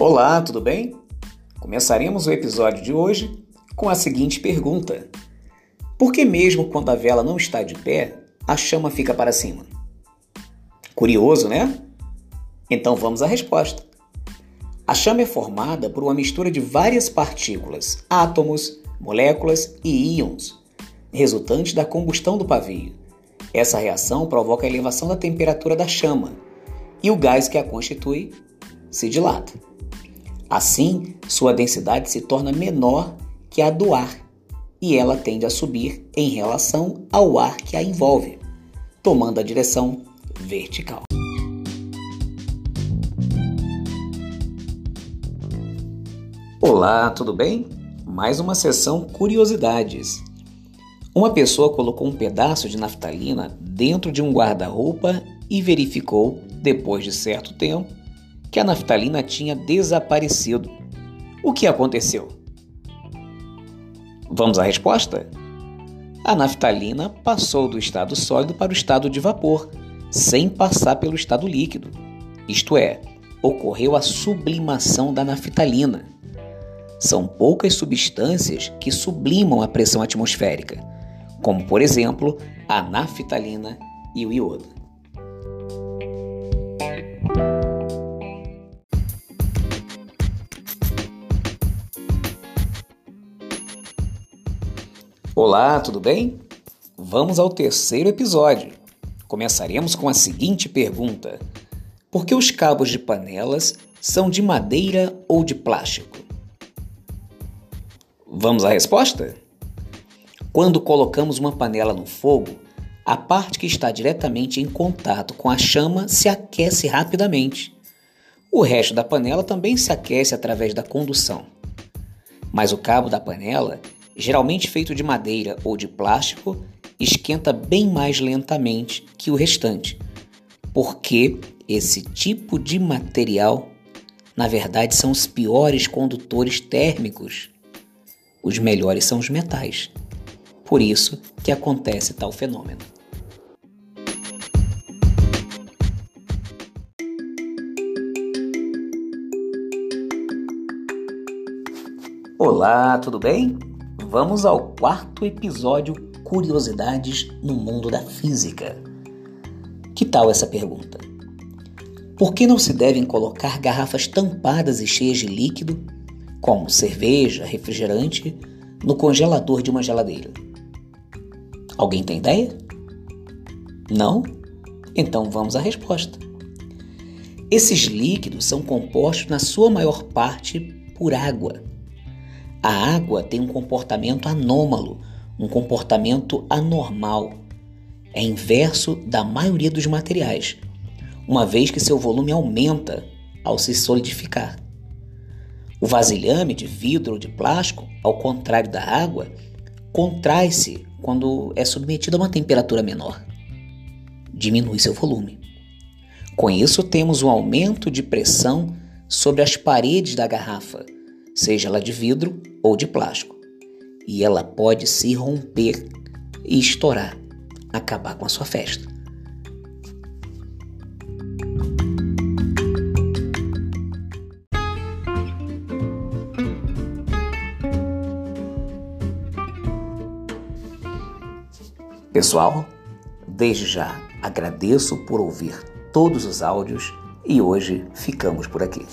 Olá, tudo bem? Começaremos o episódio de hoje com a seguinte pergunta: Por que, mesmo quando a vela não está de pé, a chama fica para cima? Curioso, né? Então vamos à resposta. A chama é formada por uma mistura de várias partículas, átomos, moléculas e íons, resultantes da combustão do pavio. Essa reação provoca a elevação da temperatura da chama e o gás que a constitui se dilata. Assim, sua densidade se torna menor que a do ar e ela tende a subir em relação ao ar que a envolve, tomando a direção vertical. Olá, tudo bem? Mais uma sessão Curiosidades. Uma pessoa colocou um pedaço de naftalina dentro de um guarda-roupa e verificou, depois de certo tempo, que a naftalina tinha desaparecido. O que aconteceu? Vamos à resposta? A naftalina passou do estado sólido para o estado de vapor, sem passar pelo estado líquido. Isto é, ocorreu a sublimação da naftalina. São poucas substâncias que sublimam a pressão atmosférica como por exemplo a naftalina e o iodo. Olá, tudo bem? Vamos ao terceiro episódio. Começaremos com a seguinte pergunta: Por que os cabos de panelas são de madeira ou de plástico? Vamos à resposta? Quando colocamos uma panela no fogo, a parte que está diretamente em contato com a chama se aquece rapidamente. O resto da panela também se aquece através da condução. Mas o cabo da panela, geralmente feito de madeira ou de plástico, esquenta bem mais lentamente que o restante, porque esse tipo de material, na verdade, são os piores condutores térmicos. Os melhores são os metais. Por isso que acontece tal fenômeno. Olá, tudo bem? Vamos ao quarto episódio Curiosidades no Mundo da Física. Que tal essa pergunta? Por que não se devem colocar garrafas tampadas e cheias de líquido, como cerveja, refrigerante, no congelador de uma geladeira? Alguém tem ideia? Não? Então vamos à resposta. Esses líquidos são compostos, na sua maior parte, por água. A água tem um comportamento anômalo, um comportamento anormal. É inverso da maioria dos materiais, uma vez que seu volume aumenta ao se solidificar. O vasilhame de vidro ou de plástico, ao contrário da água, contrai-se quando é submetido a uma temperatura menor. Diminui seu volume. Com isso, temos um aumento de pressão sobre as paredes da garrafa, seja ela de vidro ou de plástico, e ela pode se romper e estourar, acabar com a sua festa. Pessoal, desde já agradeço por ouvir todos os áudios e hoje ficamos por aqui.